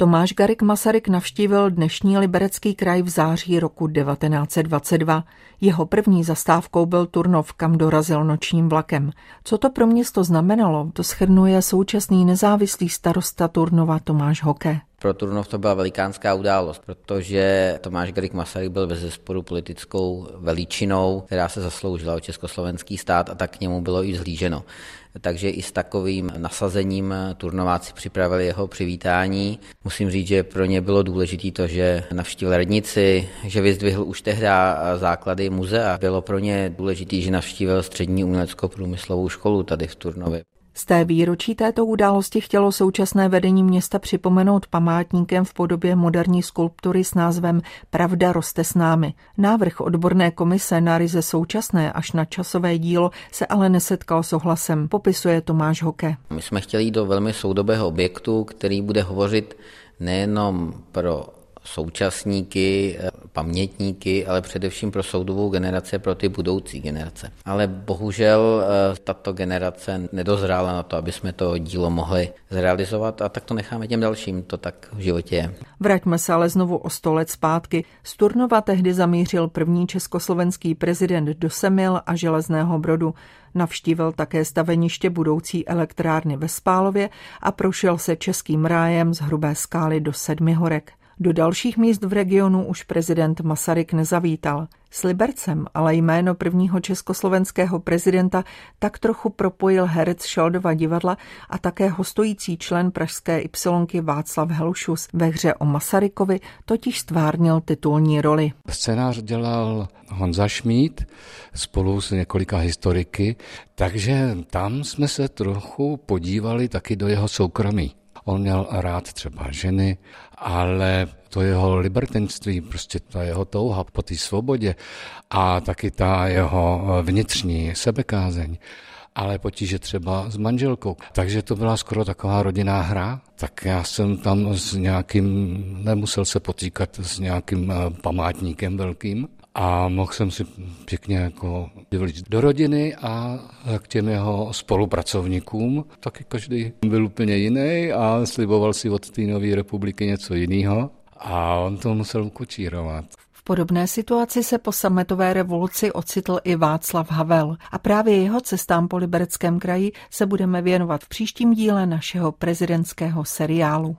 Tomáš Garik Masaryk navštívil dnešní liberecký kraj v září roku 1922. Jeho první zastávkou byl Turnov, kam dorazil nočním vlakem. Co to pro město znamenalo, to schrnuje současný nezávislý starosta Turnova Tomáš Hoke. Pro Turnov to byla velikánská událost, protože Tomáš Garik Masaryk byl bez zesporu politickou veličinou, která se zasloužila o československý stát a tak k němu bylo i zhlíženo. Takže i s takovým nasazením turnováci připravili jeho přivítání. Musím říct, že pro ně bylo důležité to, že navštívil radnici, že vyzdvihl už tehdy základy muzea. Bylo pro ně důležité, že navštívil střední umělecko-průmyslovou školu tady v Turnově. Z té výročí této události chtělo současné vedení města připomenout památníkem v podobě moderní skulptury s názvem Pravda roste s námi. Návrh odborné komise na ryze současné až na časové dílo se ale nesetkal s ohlasem, popisuje Tomáš Hoke. My jsme chtěli jít do velmi soudobého objektu, který bude hovořit nejenom pro současníky, pamětníky, ale především pro soudovou generaci, pro ty budoucí generace. Ale bohužel eh, tato generace nedozrála na to, aby jsme to dílo mohli zrealizovat a tak to necháme těm dalším, to tak v životě je. Vraťme se ale znovu o sto let zpátky. Z Turnova tehdy zamířil první československý prezident do Semil a Železného Brodu. Navštívil také staveniště budoucí elektrárny ve Spálově a prošel se českým rájem z Hrubé skály do Sedmi horek. Do dalších míst v regionu už prezident Masaryk nezavítal. S Libercem ale jméno prvního československého prezidenta tak trochu propojil herec Šaldova divadla a také hostující člen pražské Ypsilonky Václav Helšus. Ve hře o Masarykovi totiž stvárnil titulní roli. Scénář dělal Honza Šmít spolu s několika historiky, takže tam jsme se trochu podívali taky do jeho soukromí. On měl rád třeba ženy, ale to jeho libertenství, prostě ta jeho touha po té svobodě a taky ta jeho vnitřní sebekázeň, ale potíže třeba s manželkou. Takže to byla skoro taková rodinná hra. Tak já jsem tam s nějakým, nemusel se potýkat s nějakým eh, památníkem velkým, a mohl jsem si pěkně jako vyvlít do rodiny a k těm jeho spolupracovníkům. Taky každý byl úplně jiný a sliboval si od té nové republiky něco jiného a on to musel ukočírovat. V podobné situaci se po sametové revoluci ocitl i Václav Havel a právě jeho cestám po Libereckém kraji se budeme věnovat v příštím díle našeho prezidentského seriálu.